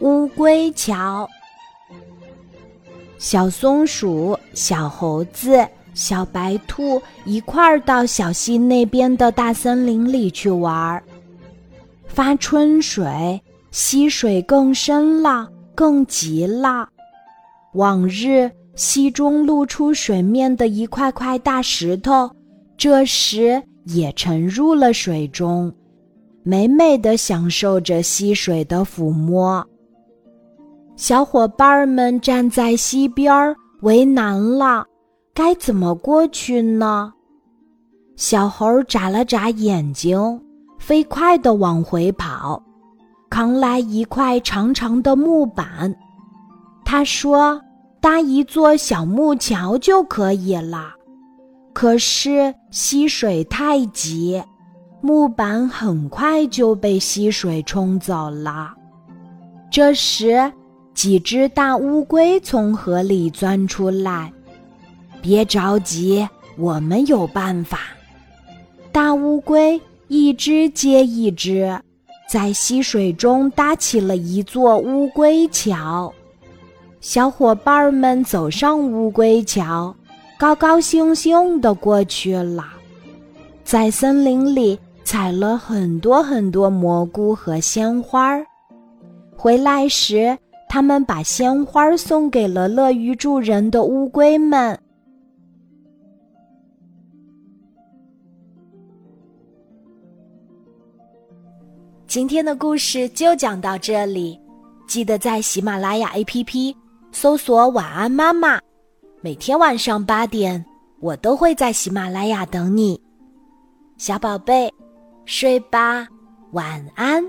乌龟桥。小松鼠、小猴子、小白兔一块儿到小溪那边的大森林里去玩儿。发春水，溪水更深了，更急了。往日溪中露出水面的一块块大石头，这时也沉入了水中，美美的享受着溪水的抚摸。小伙伴们站在溪边儿，为难了，该怎么过去呢？小猴眨了眨眼睛，飞快地往回跑，扛来一块长长的木板。他说：“搭一座小木桥就可以了。”可是溪水太急，木板很快就被溪水冲走了。这时，几只大乌龟从河里钻出来，别着急，我们有办法。大乌龟一只接一只，在溪水中搭起了一座乌龟桥。小伙伴们走上乌龟桥，高高兴兴地过去了，在森林里采了很多很多蘑菇和鲜花儿。回来时。他们把鲜花送给了乐于助人的乌龟们。今天的故事就讲到这里，记得在喜马拉雅 APP 搜索“晚安妈妈”，每天晚上八点，我都会在喜马拉雅等你，小宝贝，睡吧，晚安。